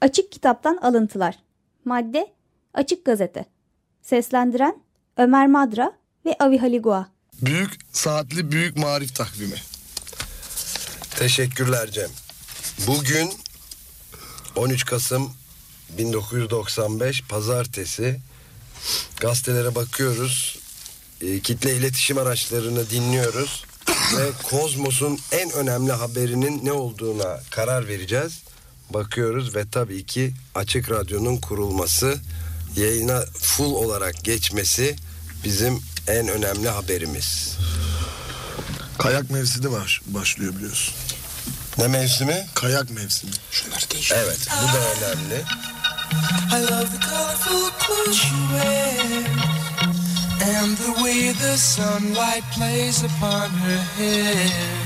Açık Kitaptan Alıntılar Madde Açık Gazete Seslendiren Ömer Madra ve Avi Haligua Büyük Saatli Büyük Marif Takvimi Teşekkürler Cem. Bugün 13 Kasım 1995 Pazartesi gazetelere bakıyoruz. E, kitle iletişim araçlarını dinliyoruz ve Kozmos'un en önemli haberinin ne olduğuna karar vereceğiz. Bakıyoruz ve tabii ki Açık Radyo'nun kurulması, yayına full olarak geçmesi bizim en önemli haberimiz. Kayak mevsimi var, başlıyor biliyorsun. Ne mevsimi? Kayak mevsimi. Şunları değiş. Evet, bu da önemli. I love the colorful clothes you wear And the way the sunlight plays upon her hair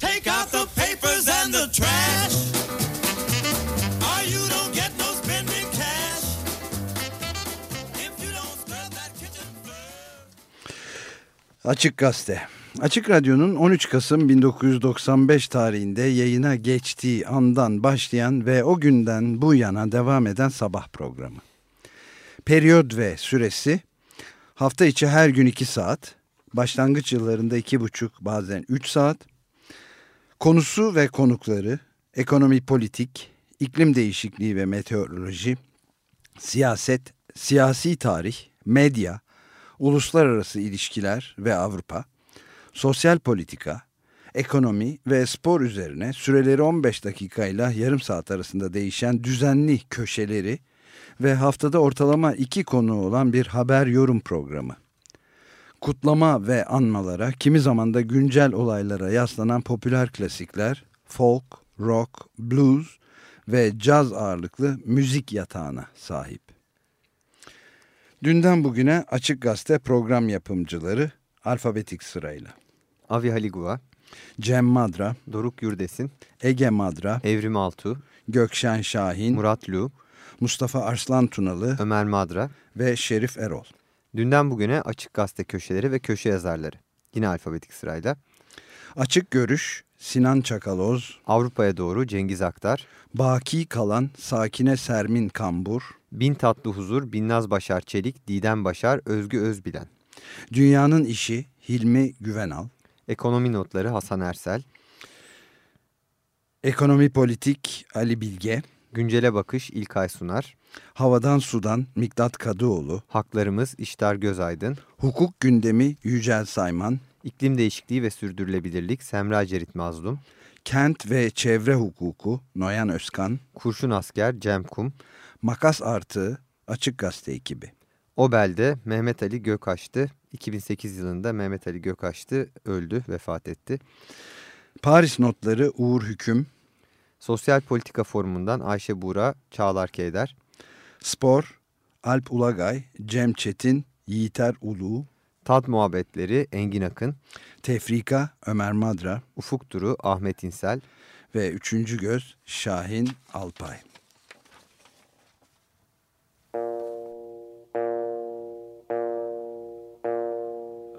Take out the papers and the trash. Açık Gazete. Açık Radyo'nun 13 Kasım 1995 tarihinde yayına geçtiği andan başlayan ve o günden bu yana devam eden sabah programı. Periyod ve süresi hafta içi her gün 2 saat, başlangıç yıllarında 2,5 bazen 3 saat, konusu ve konukları, ekonomi politik, iklim değişikliği ve meteoroloji, siyaset, siyasi tarih, medya, uluslararası ilişkiler ve Avrupa, sosyal politika, ekonomi ve spor üzerine süreleri 15 dakikayla yarım saat arasında değişen düzenli köşeleri ve haftada ortalama iki konu olan bir haber yorum programı. Kutlama ve anmalara, kimi zaman da güncel olaylara yaslanan popüler klasikler, folk, rock, blues ve caz ağırlıklı müzik yatağına sahip. Dünden bugüne Açık Gazete program yapımcıları alfabetik sırayla. Avi Haligua, Cem Madra, Doruk Yurdesin, Ege Madra, Evrim Altu, Gökşen Şahin, Murat Lu, Mustafa Arslan Tunalı Ömer Madra. ve Şerif Erol. Dünden bugüne Açık Gazete köşeleri ve köşe yazarları. Yine alfabetik sırayla. Açık Görüş, Sinan Çakaloz, Avrupa'ya doğru Cengiz Aktar, Baki Kalan, Sakine Sermin Kambur, Bin Tatlı Huzur, Binnaz Başar Çelik, Didem Başar, Özgü Özbilen. Dünyanın İşi, Hilmi Güvenal, Ekonomi Notları Hasan Ersel, Ekonomi Politik Ali Bilge, Güncele Bakış İlkay Sunar, Havadan Sudan Miktat Kadıoğlu, Haklarımız İştar Gözaydın, Hukuk Gündemi Yücel Sayman, İklim Değişikliği ve Sürdürülebilirlik Semra Cerit Mazlum, Kent ve Çevre Hukuku Noyan Özkan, Kurşun Asker Cem Kum, Makas Artığı Açık Gazete ekibi. Obel'de Mehmet Ali Gökaştı, 2008 yılında Mehmet Ali Gökaştı öldü, vefat etti. Paris Notları Uğur Hüküm, Sosyal Politika Forumu'ndan Ayşe Buğra, Çağlar Keyder, Spor, Alp Ulagay, Cem Çetin, Yiğiter Ulu, Tad Muhabbetleri Engin Akın, Tefrika Ömer Madra Ufuk Duru Ahmet İnsel, ve Üçüncü Göz Şahin Alpay.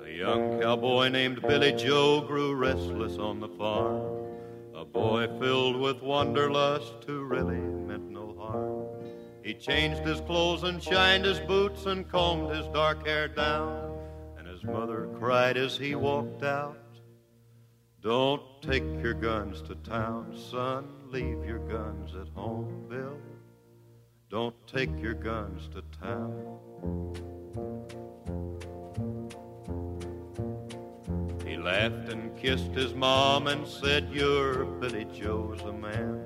A young cowboy named Billy Joe grew restless on the farm. A boy filled with wanderlust who really changed his clothes and shined his boots and combed his dark hair down. And his mother cried as he walked out. Don't take your guns to town, son. Leave your guns at home, Bill. Don't take your guns to town. He laughed and kissed his mom and said, You're Billy Joe's a man.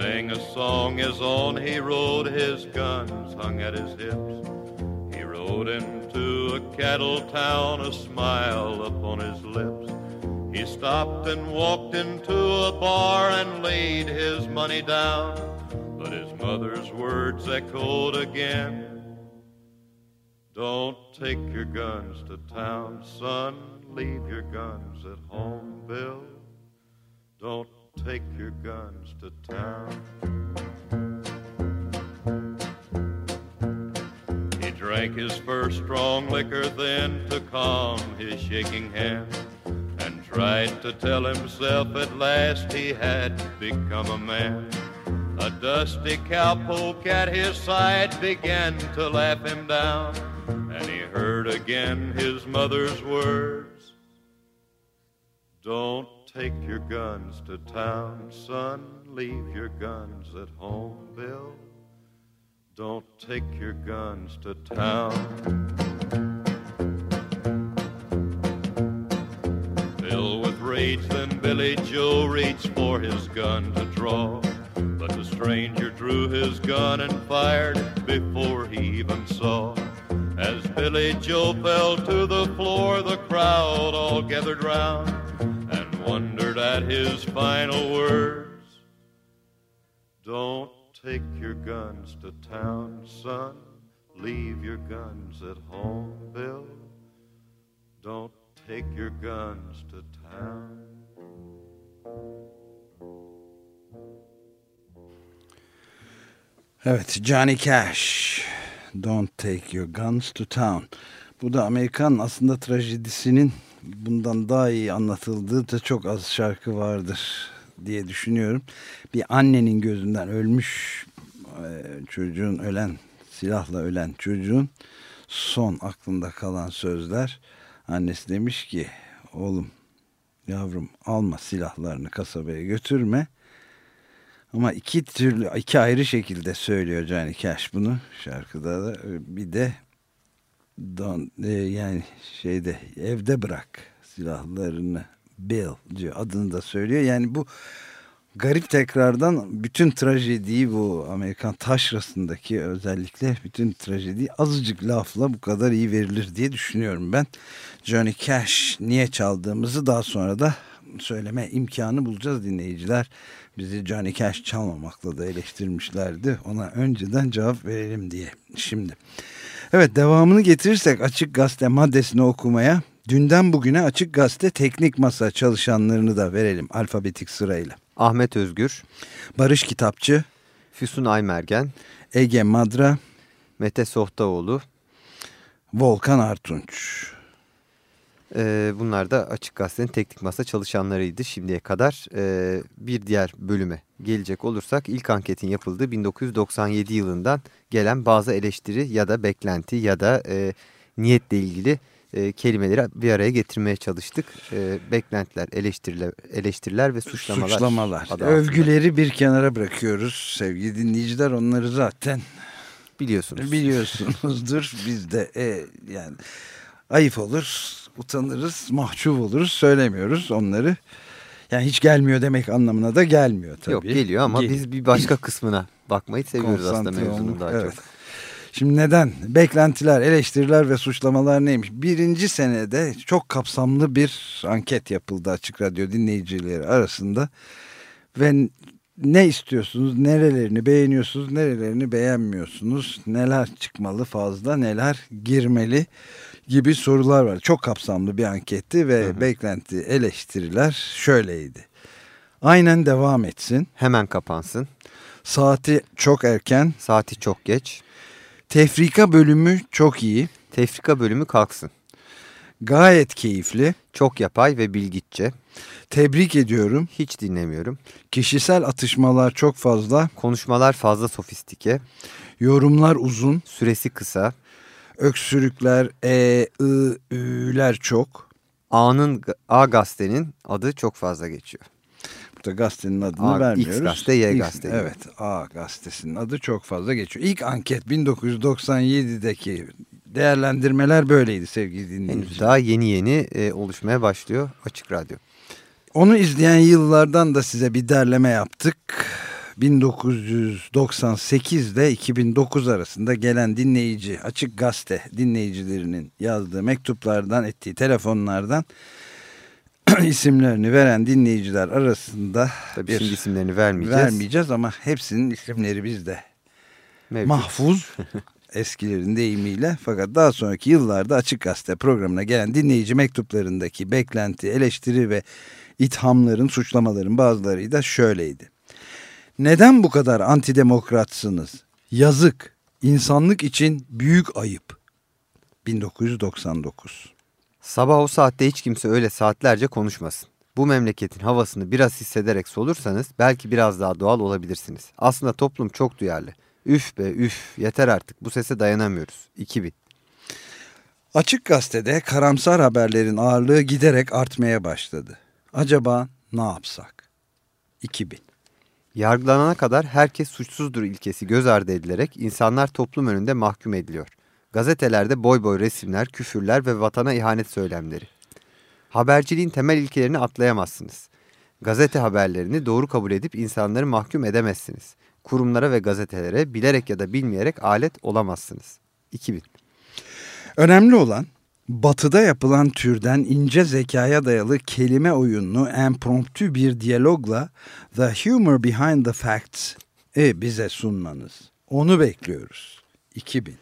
Sang a song as on he rode, his guns hung at his hips. He rode into a cattle town, a smile upon his lips. He stopped and walked into a bar and laid his money down. But his mother's words echoed again. Don't take your guns to town, son. Leave your guns at home, Bill. Don't take your guns to town. He drank his first strong liquor then to calm his shaking hand and tried to tell himself at last he had become a man. A dusty cowpoke at his side began to laugh him down, and he heard again his mother's words. Don't take your guns to town, son. Leave your guns at home, Bill. Don't take your guns to town. Filled with rage, then Billy Joe reached for his gun to draw. But the stranger drew his gun and fired before he even saw. As Billy Joe fell to the floor, the crowd all gathered round wondered at his final words. Don't take your guns to town, son. Leave your guns at home, Bill. Don't take your guns to town. Evet, Johnny Cash. Don't take your guns to town. Bu da Amerikan aslında trajedisinin bundan daha iyi anlatıldığı da çok az şarkı vardır diye düşünüyorum. Bir annenin gözünden ölmüş e, çocuğun ölen silahla ölen çocuğun son aklında kalan sözler. Annesi demiş ki oğlum yavrum alma silahlarını kasabaya götürme. Ama iki türlü iki ayrı şekilde söylüyor Johnny Cash bunu şarkıda da bir de don, e, yani şeyde evde bırak silahlarını Bill diyor adını da söylüyor. Yani bu garip tekrardan bütün trajediyi bu Amerikan taşrasındaki özellikle bütün trajediyi azıcık lafla bu kadar iyi verilir diye düşünüyorum ben. Johnny Cash niye çaldığımızı daha sonra da söyleme imkanı bulacağız dinleyiciler. Bizi Johnny Cash çalmamakla da eleştirmişlerdi. Ona önceden cevap verelim diye. Şimdi evet devamını getirirsek Açık Gazete maddesini okumaya dünden bugüne Açık Gazete teknik masa çalışanlarını da verelim alfabetik sırayla. Ahmet Özgür, Barış Kitapçı, Füsun Aymergen, Ege Madra, Mete Sohtaoğlu. Volkan Artunç. Ee, bunlar da Açık Gazete'nin teknik masa çalışanlarıydı şimdiye kadar. Ee, bir diğer bölüme gelecek olursak ilk anketin yapıldığı 1997 yılından gelen bazı eleştiri ya da beklenti ya da e, niyetle ilgili e, kelimeleri bir araya getirmeye çalıştık. E, beklentiler, eleştiriler, eleştiriler ve suçlamalar. Suçlamalar. altında. Övgüleri bir kenara bırakıyoruz sevgili dinleyiciler. Onları zaten Biliyorsunuz. biliyorsunuzdur. Biz de e, yani ayıp olur, utanırız, mahcup oluruz, söylemiyoruz onları. Yani hiç gelmiyor demek anlamına da gelmiyor tabii. Yok geliyor ama Gel- biz bir başka kısmına bakmayı seviyoruz aslında mevzunun daha evet. çok. Şimdi neden? Beklentiler, eleştiriler ve suçlamalar neymiş? Birinci senede çok kapsamlı bir anket yapıldı Açık Radyo dinleyicileri arasında. Ve ne istiyorsunuz, nerelerini beğeniyorsunuz, nerelerini beğenmiyorsunuz, neler çıkmalı fazla, neler girmeli gibi sorular var. Çok kapsamlı bir anketti ve beklenti, eleştiriler şöyleydi. Aynen devam etsin. Hemen kapansın. Saati çok erken. Saati çok geç. Tefrika bölümü çok iyi. Tefrika bölümü kalksın. Gayet keyifli. Çok yapay ve bilgiççe. Tebrik ediyorum. Hiç dinlemiyorum. Kişisel atışmalar çok fazla. Konuşmalar fazla sofistike. Yorumlar uzun. Süresi kısa. Öksürükler, e, ı, ü'ler çok. A'nın A gazetenin adı çok fazla geçiyor. Burada gazetenin adını A, vermiyoruz. X gazete, Y X- gazete. Evet A gazetesinin adı çok fazla geçiyor. İlk anket 1997'deki değerlendirmeler böyleydi sevgili Henüz dinleyiciler. daha yeni yeni e, oluşmaya başlıyor Açık Radyo. Onu izleyen yıllardan da size bir derleme yaptık. 1998 ile 2009 arasında gelen dinleyici, açık gazete dinleyicilerinin yazdığı mektuplardan, ettiği telefonlardan isimlerini veren dinleyiciler arasında Tabii bir şimdi isimlerini vermeyeceğiz. vermeyeceğiz ama hepsinin isimleri bizde Mevcut. mahfuz eskilerin deyimiyle fakat daha sonraki yıllarda Açık Gazete programına gelen dinleyici mektuplarındaki beklenti, eleştiri ve ithamların, suçlamaların bazıları da şöyleydi. Neden bu kadar antidemokratsınız? Yazık. İnsanlık için büyük ayıp. 1999. Sabah o saatte hiç kimse öyle saatlerce konuşmasın. Bu memleketin havasını biraz hissederek solursanız belki biraz daha doğal olabilirsiniz. Aslında toplum çok duyarlı. Üf be üf yeter artık bu sese dayanamıyoruz. 2000. Açık Gazete'de karamsar haberlerin ağırlığı giderek artmaya başladı. Acaba ne yapsak? 2000. Yargılanana kadar herkes suçsuzdur ilkesi göz ardı edilerek insanlar toplum önünde mahkum ediliyor. Gazetelerde boy boy resimler, küfürler ve vatana ihanet söylemleri. Haberciliğin temel ilkelerini atlayamazsınız. Gazete haberlerini doğru kabul edip insanları mahkum edemezsiniz. Kurumlara ve gazetelere bilerek ya da bilmeyerek alet olamazsınız. 2000. Önemli olan batıda yapılan türden ince zekaya dayalı kelime oyunlu impromptu bir diyalogla The Humor Behind the Facts e bize sunmanız. Onu bekliyoruz. 2000.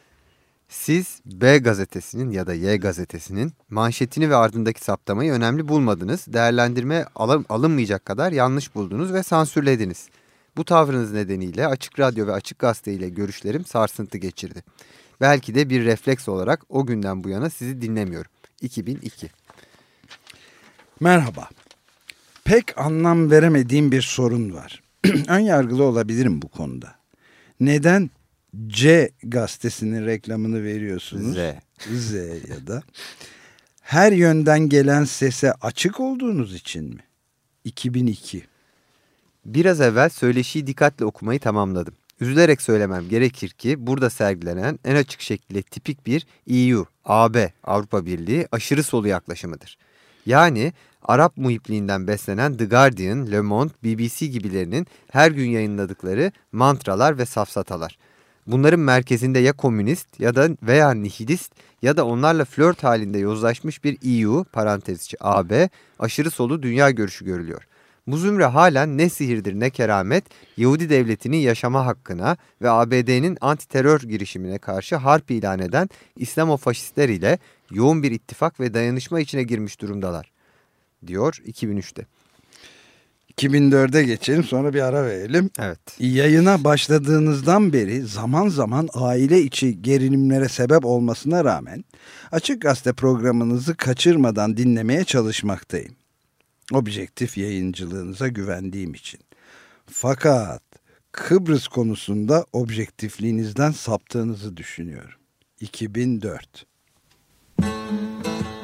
Siz B gazetesinin ya da Y gazetesinin manşetini ve ardındaki saptamayı önemli bulmadınız, değerlendirme alın, alınmayacak kadar yanlış buldunuz ve sansürlediniz. Bu tavrınız nedeniyle Açık Radyo ve Açık Gazete ile görüşlerim sarsıntı geçirdi. Belki de bir refleks olarak o günden bu yana sizi dinlemiyorum. 2002 Merhaba. Pek anlam veremediğim bir sorun var. Ön yargılı olabilirim bu konuda. Neden C gazetesinin reklamını veriyorsunuz? Z. Z ya da. Her yönden gelen sese açık olduğunuz için mi? 2002. Biraz evvel söyleşiyi dikkatle okumayı tamamladım. Üzülerek söylemem gerekir ki burada sergilenen en açık şekilde tipik bir EU, AB, Avrupa Birliği aşırı solu yaklaşımıdır. Yani Arap muhipliğinden beslenen The Guardian, Le Monde, BBC gibilerinin her gün yayınladıkları mantralar ve safsatalar. Bunların merkezinde ya komünist ya da veya nihilist ya da onlarla flört halinde yozlaşmış bir EU, parantez AB, aşırı solu dünya görüşü görülüyor. Bu zümre halen ne sihirdir ne keramet Yahudi devletinin yaşama hakkına ve ABD'nin antiterör girişimine karşı harp ilan eden İslamofaşistler ile yoğun bir ittifak ve dayanışma içine girmiş durumdalar, diyor 2003'te. 2004'e geçelim sonra bir ara verelim. Evet. Yayına başladığınızdan beri zaman zaman aile içi gerilimlere sebep olmasına rağmen Açık Gazete programınızı kaçırmadan dinlemeye çalışmaktayım. Objektif yayıncılığınıza güvendiğim için. Fakat Kıbrıs konusunda objektifliğinizden saptığınızı düşünüyorum. 2004 Lambaya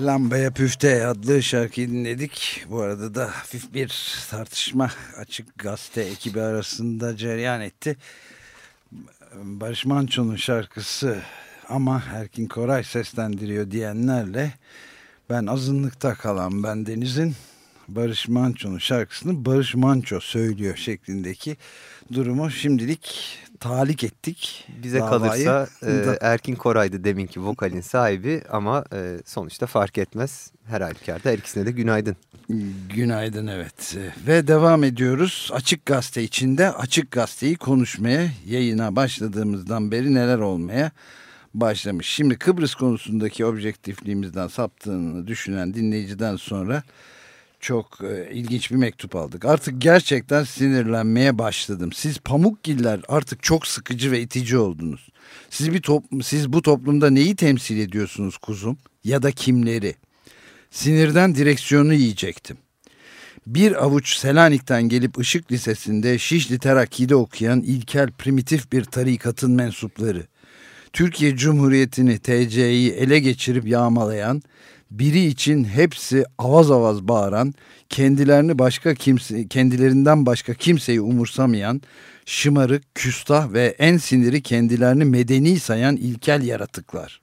Lambaya Püfte adlı şarkıyı dinledik. Bu arada da hafif bir tartışma açık gazete ekibi arasında cereyan etti. Barış Manço'nun şarkısı ama Erkin Koray seslendiriyor diyenlerle ben azınlıkta kalan ben Deniz'in Barış Manço'nun şarkısını Barış Manço söylüyor şeklindeki durumu şimdilik talik ettik. Bize davayı. kalırsa e, Erkin Koray'dı deminki vokalin sahibi ama e, sonuçta fark etmez. Her halükarda her ikisine de günaydın. Günaydın evet. Ve devam ediyoruz. Açık Gazete içinde Açık Gazete'yi konuşmaya yayına başladığımızdan beri neler olmaya başlamış. Şimdi Kıbrıs konusundaki objektifliğimizden saptığını düşünen dinleyiciden sonra çok e, ilginç bir mektup aldık. Artık gerçekten sinirlenmeye başladım. Siz pamukgiller artık çok sıkıcı ve itici oldunuz. Siz bir top, siz bu toplumda neyi temsil ediyorsunuz kuzum ya da kimleri? Sinirden direksiyonu yiyecektim. Bir avuç Selanik'ten gelip Işık Lisesi'nde Şişli Terakki'de okuyan ilkel primitif bir tarikatın mensupları. Türkiye Cumhuriyeti'ni TC'yi ele geçirip yağmalayan, biri için hepsi avaz avaz bağıran, kendilerini başka kimse, kendilerinden başka kimseyi umursamayan, şımarık, küstah ve en siniri kendilerini medeni sayan ilkel yaratıklar.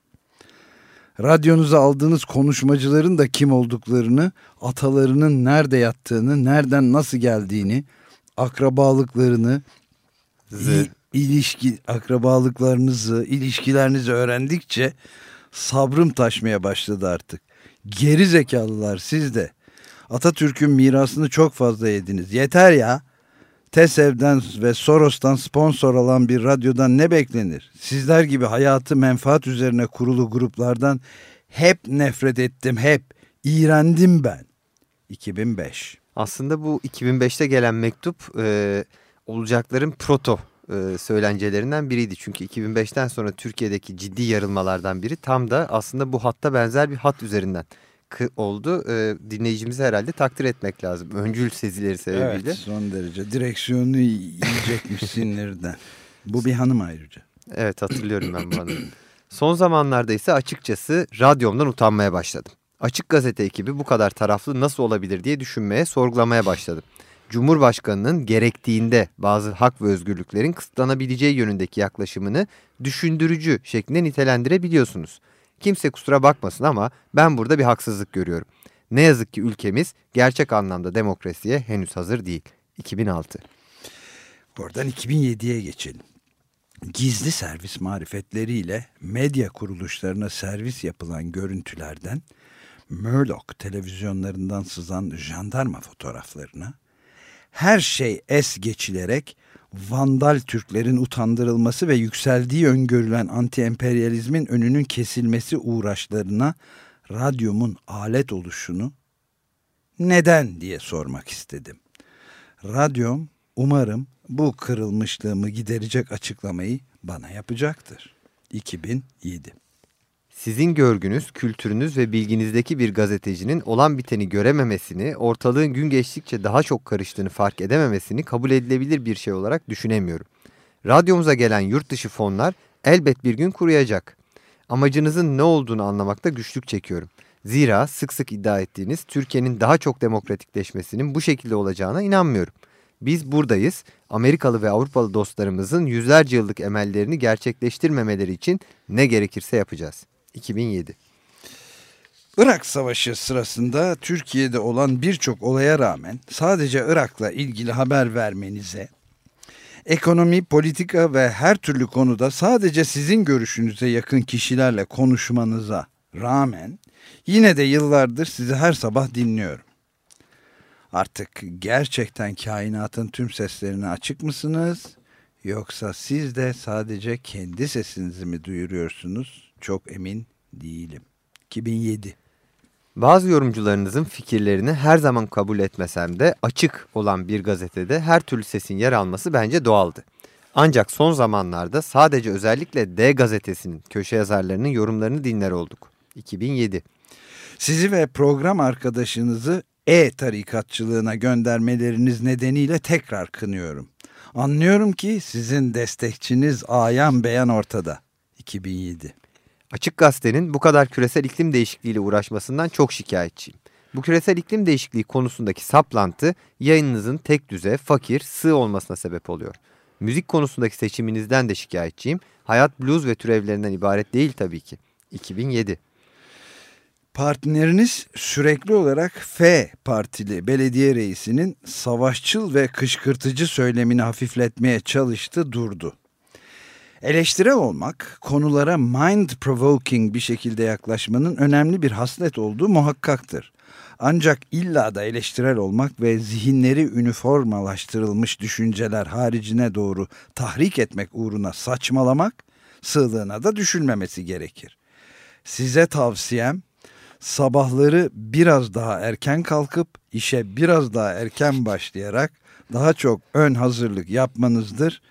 Radyonuza aldığınız konuşmacıların da kim olduklarını, atalarının nerede yattığını, nereden nasıl geldiğini, akrabalıklarını, il- ilişki akrabalıklarınızı, ilişkilerinizi öğrendikçe sabrım taşmaya başladı artık. Geri zekalılar siz de. Atatürk'ün mirasını çok fazla yediniz. Yeter ya. TESEV'den ve Soros'tan sponsor alan bir radyodan ne beklenir? Sizler gibi hayatı menfaat üzerine kurulu gruplardan hep nefret ettim, hep. İğrendim ben. 2005. Aslında bu 2005'te gelen mektup e, olacakların proto e, söylencelerinden biriydi. Çünkü 2005'ten sonra Türkiye'deki ciddi yarılmalardan biri tam da aslında bu hatta benzer bir hat üzerinden oldu. E, dinleyicimizi herhalde takdir etmek lazım. Öncül sezileri sebebiyle. Evet, son derece. Direksiyonu yiyecekmiş sinirden. Bu bir hanım ayrıca. Evet hatırlıyorum ben bunu. Son zamanlarda ise açıkçası radyomdan utanmaya başladım. Açık Gazete ekibi bu kadar taraflı nasıl olabilir diye düşünmeye, sorgulamaya başladım. Cumhurbaşkanının gerektiğinde bazı hak ve özgürlüklerin kısıtlanabileceği yönündeki yaklaşımını düşündürücü şeklinde nitelendirebiliyorsunuz. Kimse kusura bakmasın ama ben burada bir haksızlık görüyorum. Ne yazık ki ülkemiz gerçek anlamda demokrasiye henüz hazır değil. 2006. Buradan 2007'ye geçelim. Gizli servis marifetleriyle medya kuruluşlarına servis yapılan görüntülerden Murdoch televizyonlarından sızan jandarma fotoğraflarına her şey es geçilerek Vandal Türklerin utandırılması ve yükseldiği öngörülen anti-emperyalizmin önünün kesilmesi uğraşlarına radyomun alet oluşunu neden diye sormak istedim. Radyom umarım bu kırılmışlığımı giderecek açıklamayı bana yapacaktır. 2007 Sizin görgünüz, kültürünüz ve bilginizdeki bir gazetecinin olan biteni görememesini, ortalığın gün geçtikçe daha çok karıştığını fark edememesini kabul edilebilir bir şey olarak düşünemiyorum. Radyomuza gelen yurt dışı fonlar elbet bir gün kuruyacak. Amacınızın ne olduğunu anlamakta güçlük çekiyorum. Zira sık sık iddia ettiğiniz Türkiye'nin daha çok demokratikleşmesinin bu şekilde olacağına inanmıyorum. Biz buradayız. Amerikalı ve Avrupalı dostlarımızın yüzlerce yıllık emellerini gerçekleştirmemeleri için ne gerekirse yapacağız. 2007 Irak Savaşı sırasında Türkiye'de olan birçok olaya rağmen sadece Irak'la ilgili haber vermenize, ekonomi, politika ve her türlü konuda sadece sizin görüşünüze yakın kişilerle konuşmanıza rağmen yine de yıllardır sizi her sabah dinliyorum. Artık gerçekten kainatın tüm seslerine açık mısınız? Yoksa siz de sadece kendi sesinizi mi duyuruyorsunuz? Çok emin değilim. 2007 Bazı yorumcularınızın fikirlerini her zaman kabul etmesem de açık olan bir gazetede her türlü sesin yer alması bence doğaldı. Ancak son zamanlarda sadece özellikle D gazetesinin köşe yazarlarının yorumlarını dinler olduk. 2007 Sizi ve program arkadaşınızı e-tarikatçılığına göndermeleriniz nedeniyle tekrar kınıyorum. Anlıyorum ki sizin destekçiniz ayan beyan ortada. 2007 Açık Gazete'nin bu kadar küresel iklim değişikliğiyle uğraşmasından çok şikayetçiyim. Bu küresel iklim değişikliği konusundaki saplantı yayınınızın tek düze, fakir, sığ olmasına sebep oluyor. Müzik konusundaki seçiminizden de şikayetçiyim. Hayat blues ve türevlerinden ibaret değil tabii ki. 2007 Partneriniz sürekli olarak F partili belediye reisinin savaşçıl ve kışkırtıcı söylemini hafifletmeye çalıştı durdu. Eleştirel olmak, konulara mind provoking bir şekilde yaklaşmanın önemli bir haslet olduğu muhakkaktır. Ancak illa da eleştirel olmak ve zihinleri üniformalaştırılmış düşünceler haricine doğru tahrik etmek uğruna saçmalamak, sığlığına da düşünmemesi gerekir. Size tavsiyem sabahları biraz daha erken kalkıp işe biraz daha erken başlayarak daha çok ön hazırlık yapmanızdır.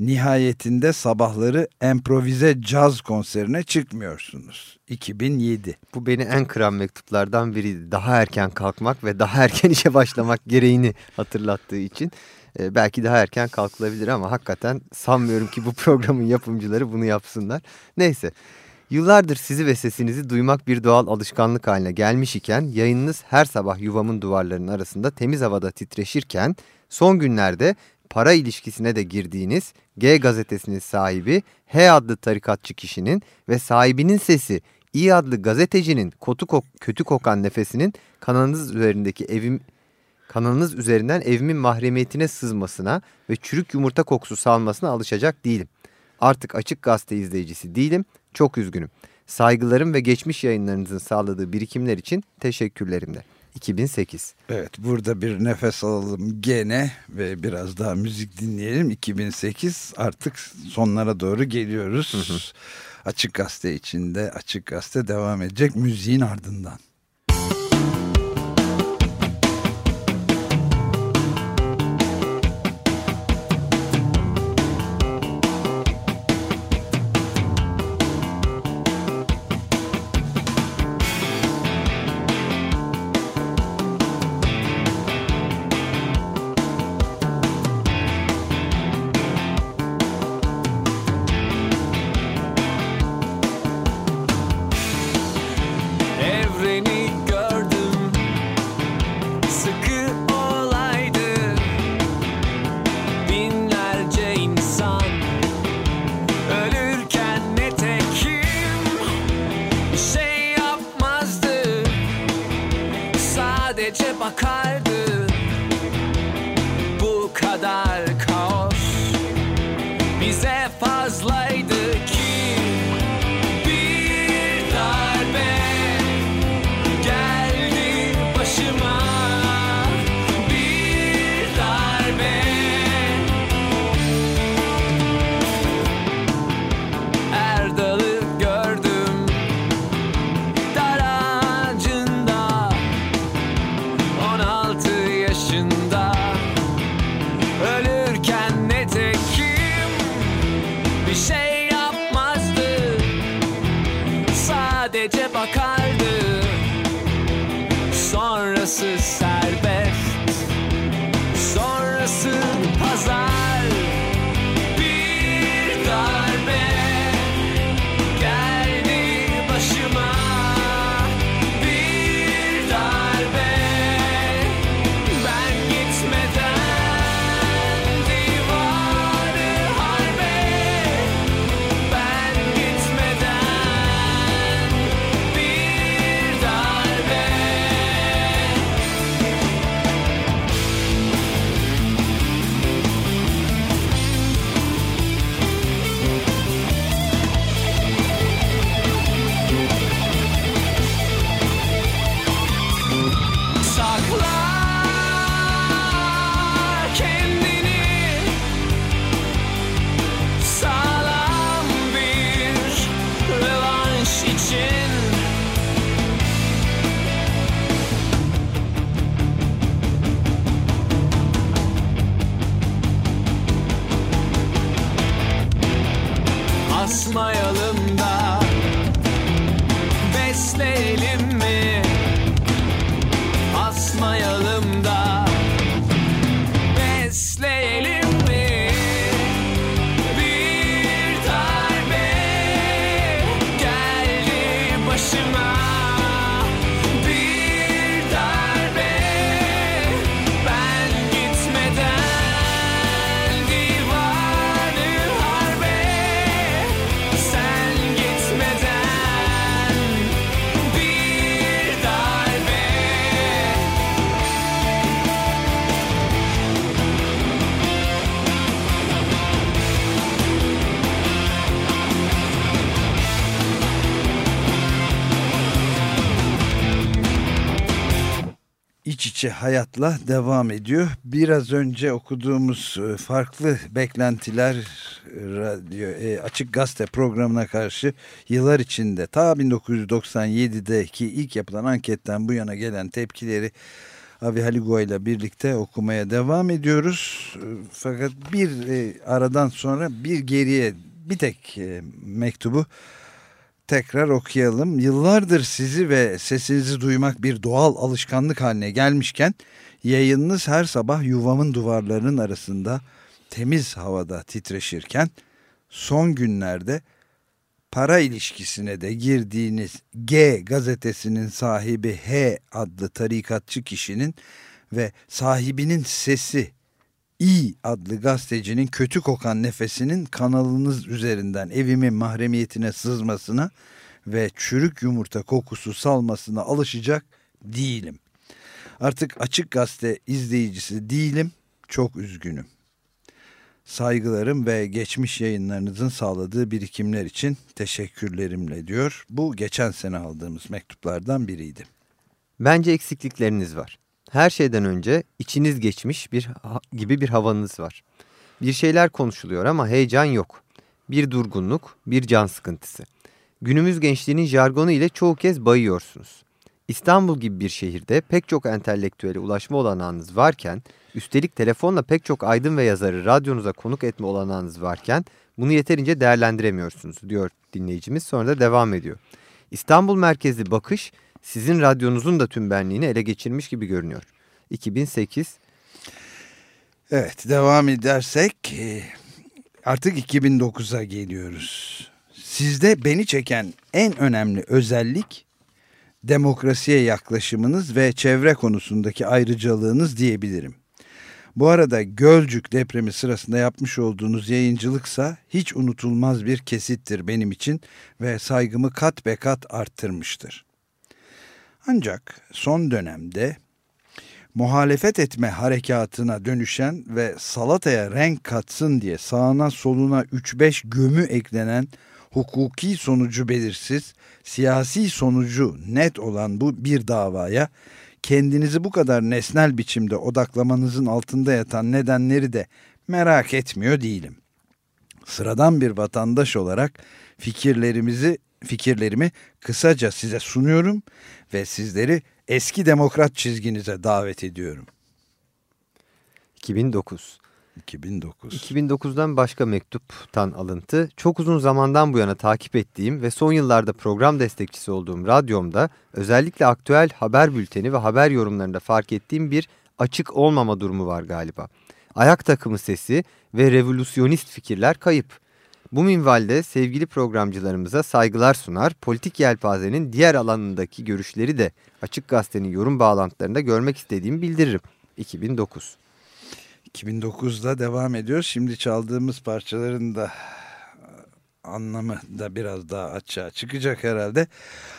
Nihayetinde sabahları improvize caz konserine çıkmıyorsunuz. 2007. Bu beni en kıran mektuplardan biriydi. Daha erken kalkmak ve daha erken işe başlamak gereğini hatırlattığı için. Ee, belki daha erken kalkılabilir ama hakikaten sanmıyorum ki bu programın yapımcıları bunu yapsınlar. Neyse. Yıllardır sizi ve sesinizi duymak bir doğal alışkanlık haline gelmiş iken yayınınız her sabah yuvamın duvarlarının arasında temiz havada titreşirken son günlerde para ilişkisine de girdiğiniz G gazetesinin sahibi H adlı tarikatçı kişinin ve sahibinin sesi İ adlı gazetecinin kotu kok kötü kokan nefesinin kanalınız üzerindeki evim kanalınız üzerinden evimin mahremiyetine sızmasına ve çürük yumurta kokusu salmasına alışacak değilim. Artık açık gazete izleyicisi değilim. Çok üzgünüm. Saygılarım ve geçmiş yayınlarınızın sağladığı birikimler için teşekkürlerimle. 2008. Evet burada bir nefes alalım gene ve biraz daha müzik dinleyelim. 2008 artık sonlara doğru geliyoruz. Hı hı. Açık Gazete içinde Açık Gazete devam edecek müziğin ardından. sadece bakardı Bu kadar kaos Bize fazlaydı. İç içe hayatla devam ediyor. Biraz önce okuduğumuz e, farklı beklentiler e, radyo e, açık gazete programına karşı yıllar içinde ta 1997'deki ilk yapılan anketten bu yana gelen tepkileri Avi Haligo ile birlikte okumaya devam ediyoruz. Fakat bir aradan sonra bir geriye bir tek mektubu tekrar okuyalım. Yıllardır sizi ve sesinizi duymak bir doğal alışkanlık haline gelmişken yayınınız her sabah yuvamın duvarlarının arasında temiz havada titreşirken son günlerde para ilişkisine de girdiğiniz G gazetesinin sahibi H adlı tarikatçı kişinin ve sahibinin sesi İ adlı gazetecinin kötü kokan nefesinin kanalınız üzerinden evimin mahremiyetine sızmasına ve çürük yumurta kokusu salmasına alışacak değilim. Artık açık gazete izleyicisi değilim, çok üzgünüm. Saygılarım ve geçmiş yayınlarınızın sağladığı birikimler için teşekkürlerimle diyor. Bu geçen sene aldığımız mektuplardan biriydi. Bence eksiklikleriniz var. Her şeyden önce içiniz geçmiş bir gibi bir havanız var. Bir şeyler konuşuluyor ama heyecan yok. Bir durgunluk, bir can sıkıntısı. Günümüz gençliğinin jargonu ile çoğu kez bayıyorsunuz. İstanbul gibi bir şehirde pek çok entelektüele ulaşma olanağınız varken, üstelik telefonla pek çok aydın ve yazarı radyonuza konuk etme olanağınız varken bunu yeterince değerlendiremiyorsunuz diyor dinleyicimiz sonra da devam ediyor. İstanbul merkezli bakış sizin radyonuzun da tüm benliğini ele geçirmiş gibi görünüyor. 2008 Evet devam edersek e, artık 2009'a geliyoruz. Sizde beni çeken en önemli özellik demokrasiye yaklaşımınız ve çevre konusundaki ayrıcalığınız diyebilirim. Bu arada Gölcük depremi sırasında yapmış olduğunuz yayıncılıksa hiç unutulmaz bir kesittir benim için ve saygımı kat be kat arttırmıştır. Ancak son dönemde muhalefet etme harekatına dönüşen ve salataya renk katsın diye sağına soluna 3-5 gömü eklenen hukuki sonucu belirsiz, siyasi sonucu net olan bu bir davaya kendinizi bu kadar nesnel biçimde odaklamanızın altında yatan nedenleri de merak etmiyor değilim. Sıradan bir vatandaş olarak fikirlerimizi fikirlerimi kısaca size sunuyorum ve sizleri eski demokrat çizginize davet ediyorum. 2009 2009. 2009'dan başka mektuptan alıntı. Çok uzun zamandan bu yana takip ettiğim ve son yıllarda program destekçisi olduğum radyomda özellikle aktüel haber bülteni ve haber yorumlarında fark ettiğim bir açık olmama durumu var galiba. Ayak takımı sesi ve revolüsyonist fikirler kayıp. Bu minvalde sevgili programcılarımıza saygılar sunar, politik yelpazenin diğer alanındaki görüşleri de Açık Gazete'nin yorum bağlantılarında görmek istediğimi bildiririm. 2009 2009'da devam ediyor. Şimdi çaldığımız parçaların da anlamı da biraz daha açığa çıkacak herhalde.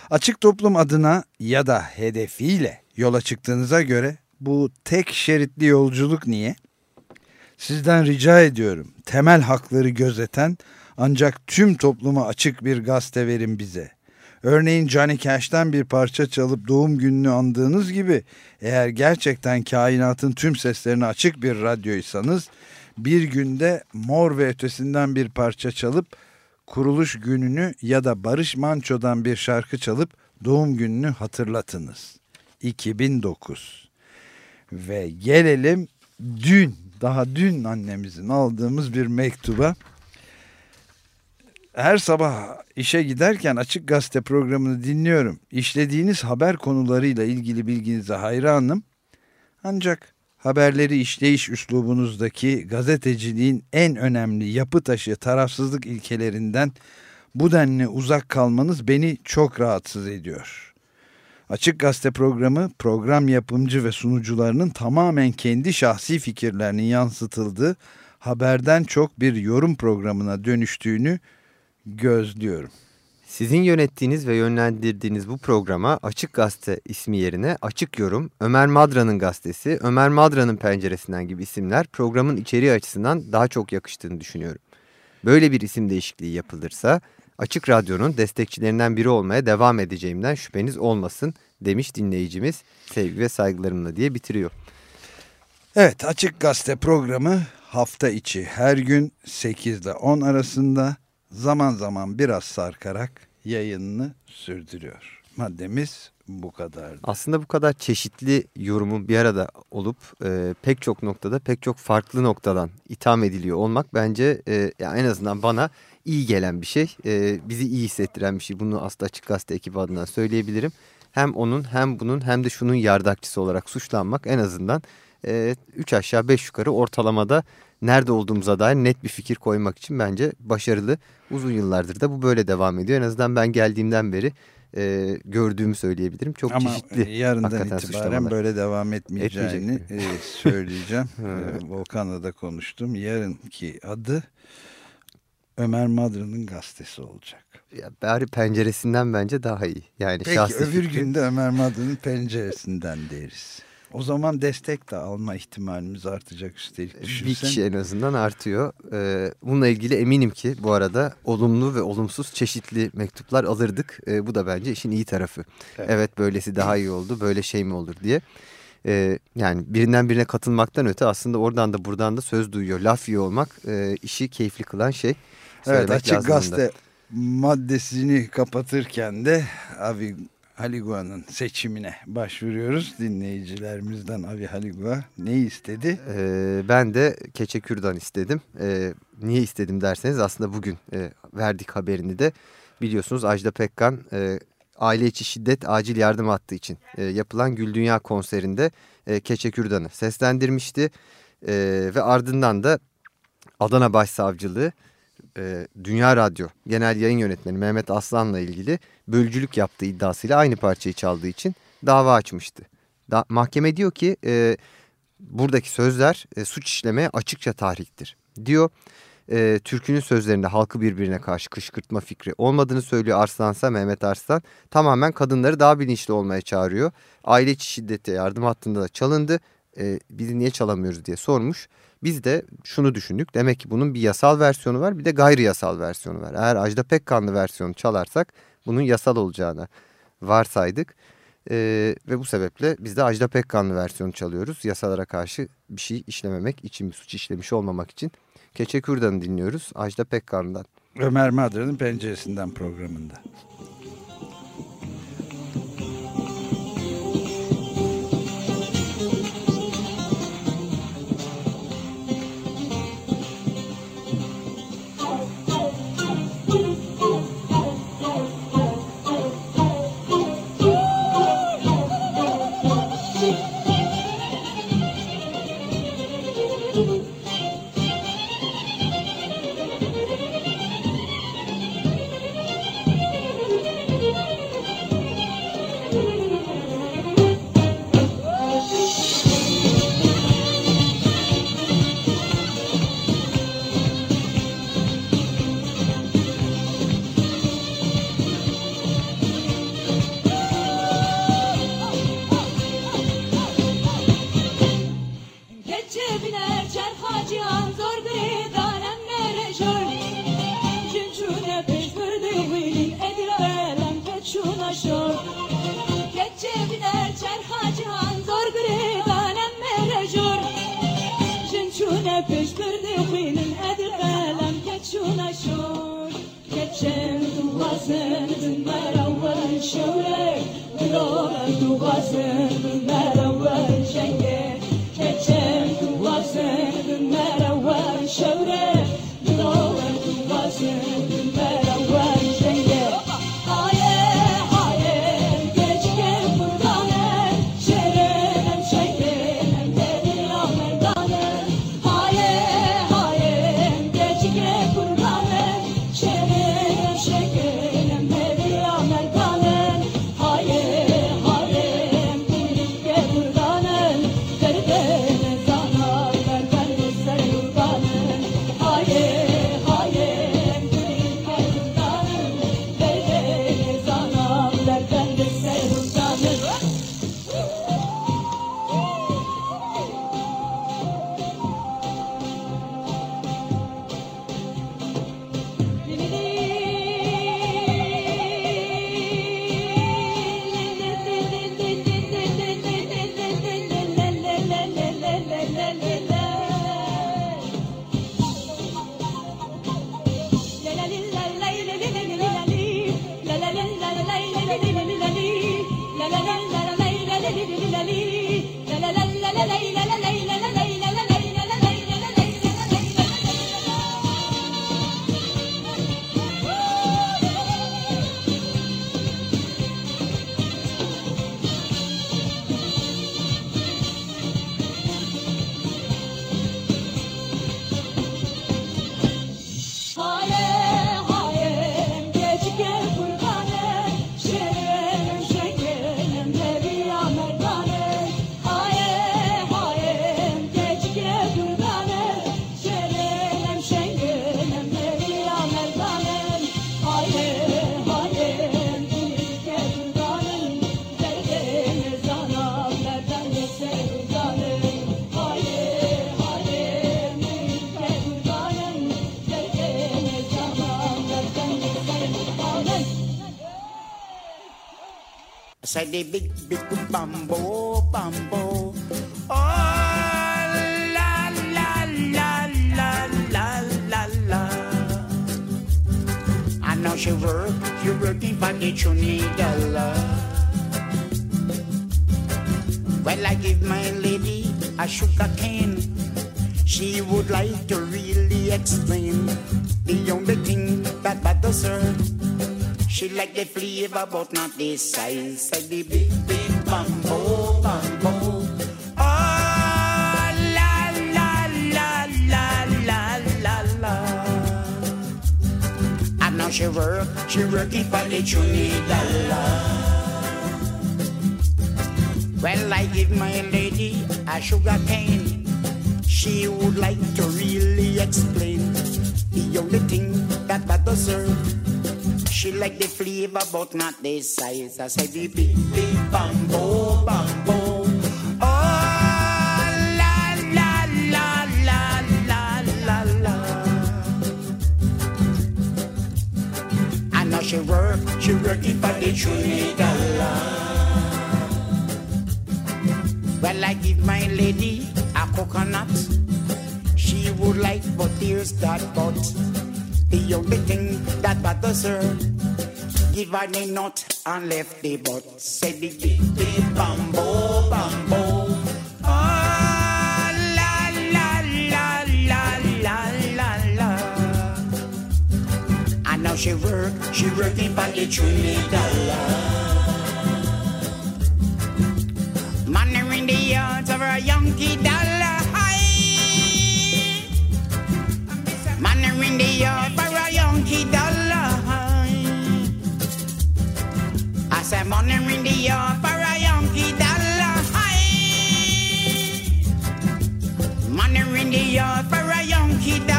Açık toplum adına ya da hedefiyle yola çıktığınıza göre bu tek şeritli yolculuk niye? Sizden rica ediyorum. Temel hakları gözeten ancak tüm topluma açık bir gazete verin bize. Örneğin Johnny Cash'ten bir parça çalıp doğum gününü andığınız gibi eğer gerçekten kainatın tüm seslerine açık bir radyoysanız bir günde mor ve ötesinden bir parça çalıp kuruluş gününü ya da Barış Manço'dan bir şarkı çalıp doğum gününü hatırlatınız. 2009 ve gelelim dün daha dün annemizin aldığımız bir mektuba her sabah işe giderken açık gazete programını dinliyorum. İşlediğiniz haber konularıyla ilgili bilginize hayranım. Ancak haberleri işleyiş üslubunuzdaki gazeteciliğin en önemli yapı taşı tarafsızlık ilkelerinden bu denli uzak kalmanız beni çok rahatsız ediyor. Açık Gazete programı program yapımcı ve sunucularının tamamen kendi şahsi fikirlerinin yansıtıldığı haberden çok bir yorum programına dönüştüğünü gözlüyorum. Sizin yönettiğiniz ve yönlendirdiğiniz bu programa Açık Gazete ismi yerine Açık Yorum, Ömer Madra'nın gazetesi, Ömer Madra'nın penceresinden gibi isimler programın içeriği açısından daha çok yakıştığını düşünüyorum. Böyle bir isim değişikliği yapılırsa Açık Radyo'nun destekçilerinden biri olmaya devam edeceğimden şüpheniz olmasın demiş dinleyicimiz sevgi ve saygılarımla diye bitiriyor. Evet Açık Gazete programı hafta içi her gün 8 ile 10 arasında zaman zaman biraz sarkarak yayınını sürdürüyor. Maddemiz bu kadardı. Aslında bu kadar çeşitli yorumun bir arada olup e, pek çok noktada pek çok farklı noktadan itham ediliyor olmak bence e, yani en azından bana iyi gelen bir şey. E, bizi iyi hissettiren bir şey. Bunu aslında Açık Gazete ekibi adına söyleyebilirim. Hem onun hem bunun hem de şunun yardakçısı olarak suçlanmak en azından 3 aşağı 5 yukarı ortalamada nerede olduğumuza dair net bir fikir koymak için bence başarılı. Uzun yıllardır da bu böyle devam ediyor. En azından ben geldiğimden beri e, gördüğümü söyleyebilirim. Çok Ama çeşitli yarından itibaren suçlamalar. böyle devam etmeyeceğini e, söyleyeceğim. E, Volkan'la da konuştum. Yarınki adı Ömer Madra'nın gazetesi olacak. Ya bari penceresinden bence daha iyi. Yani Peki şahsi öbür fikrim- günde Ömer Madra'nın penceresinden deriz. O zaman destek de alma ihtimalimiz artacak üstelik bir düşünsen. kişi en azından artıyor. Ee, bununla ilgili eminim ki bu arada olumlu ve olumsuz çeşitli mektuplar alırdık. Ee, bu da bence işin iyi tarafı. Evet. Evet. böylesi daha iyi oldu, böyle şey mi olur diye. Ee, yani birinden birine katılmaktan öte aslında oradan da buradan da söz duyuyor. Laf yiyor olmak e, işi keyifli kılan şey. Evet açık gazete maddesini kapatırken de Avi Haligua'nın seçimine başvuruyoruz. Dinleyicilerimizden Avi Haligua ne istedi? Ee, ben de Keçe Kürdan istedim. Ee, niye istedim derseniz aslında bugün e, verdik haberini de. Biliyorsunuz Ajda Pekkan e, aile içi şiddet acil yardım hattı için e, yapılan Gül Dünya konserinde e, Keçe Kürdan'ı seslendirmişti. E, ve ardından da Adana Başsavcılığı e, Dünya Radyo Genel Yayın Yönetmeni Mehmet Aslan'la ilgili bölücülük yaptığı iddiasıyla aynı parçayı çaldığı için dava açmıştı. Da, mahkeme diyor ki e, buradaki sözler e, suç işlemeye açıkça tahriktir. Diyor e, türkünün sözlerinde halkı birbirine karşı kışkırtma fikri olmadığını söylüyor Arslansa Mehmet Arslan. Tamamen kadınları daha bilinçli olmaya çağırıyor. Aile içi şiddete yardım hattında da çalındı. E, biz niye çalamıyoruz diye sormuş. Biz de şunu düşündük. Demek ki bunun bir yasal versiyonu var bir de gayri yasal versiyonu var. Eğer Ajda Pekkanlı versiyonu çalarsak bunun yasal olacağını varsaydık. Ee, ve bu sebeple biz de Ajda Pekkanlı versiyonu çalıyoruz. Yasalara karşı bir şey işlememek için bir suç işlemiş olmamak için. Keçe Kürdan'ı dinliyoruz Ajda Pekkan'dan. Ömer Madra'nın penceresinden programında. Said the big, big bamboo, bamboo. Oh, la, la, la, la, la, la, la. And now she work, she working for the. Well, I give my lady a sugar cane. She would like to really explain the only thing that bothers her. She like the flavor, but not the size. Like the big, big bamboo, bamboo. Oh, la, la, la, la, la, la, la. And now she work, she working for the Trinidad. Well, I give my lady a sugar cane. She would like to really explain the only thing that bothers her. She like the flavor, but not the size. I say the big, big bamboo, bamboo. Oh, la, la, la, la, la, la, la. I know she work, she working for the Trinidad. Well, I give my lady a coconut. She would like, but here's that but. The only thing that bothers her, give her the nut and left the butt. Say the big, big bamboo, bamboo. Ah, la, la, la, la, la, la, la. And now she work, she working for the Trinidad. Money in the yards of a Yankee dollar. Money in the yard for a Yankee dollar high. I said money in the yard for a Yankee dollar high. Money in the yard for a Yankee dollar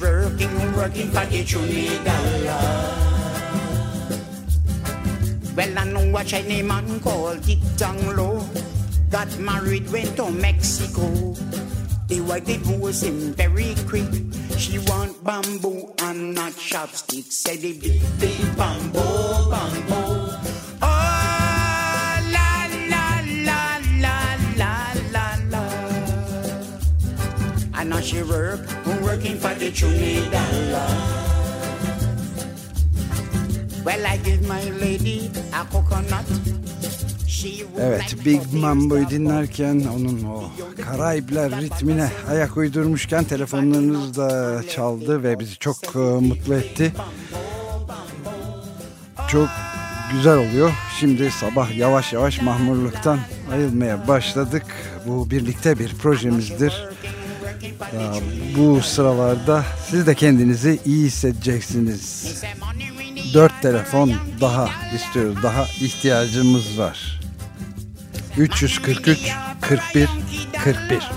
working, working for the Trinidad. Well, I know a Chinese man called Dick Tang Lo. Got married, went to Mexico. The wife divorced him very quick. She want bamboo and not chopsticks. Said the big, big bamboo. Working for the Trinidad. Well, I give my lady a coconut. She would Evet Big Mambo'yu dinlerken onun o Karayipler ritmine ayak uydurmuşken telefonlarınız da çaldı ve bizi çok e, mutlu etti. Çok güzel oluyor. Şimdi sabah yavaş yavaş mahmurluktan ayılmaya başladık. Bu birlikte bir projemizdir. Bu sıralarda siz de kendinizi iyi hissedeceksiniz. Dört telefon daha istiyoruz. Daha ihtiyacımız var. 343 41 41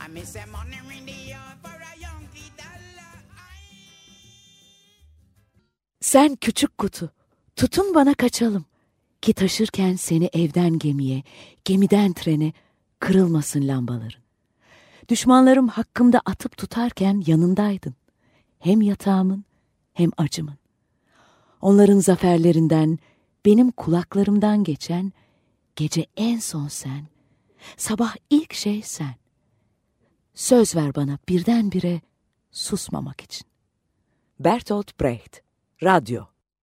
I miss a money Sen küçük kutu, tutun bana kaçalım. Ki taşırken seni evden gemiye, gemiden trene kırılmasın lambaların. Düşmanlarım hakkımda atıp tutarken yanındaydın. Hem yatağımın hem acımın. Onların zaferlerinden, benim kulaklarımdan geçen, gece en son sen, sabah ilk şey sen. Söz ver bana birdenbire susmamak için. Bertolt Brecht, Radyo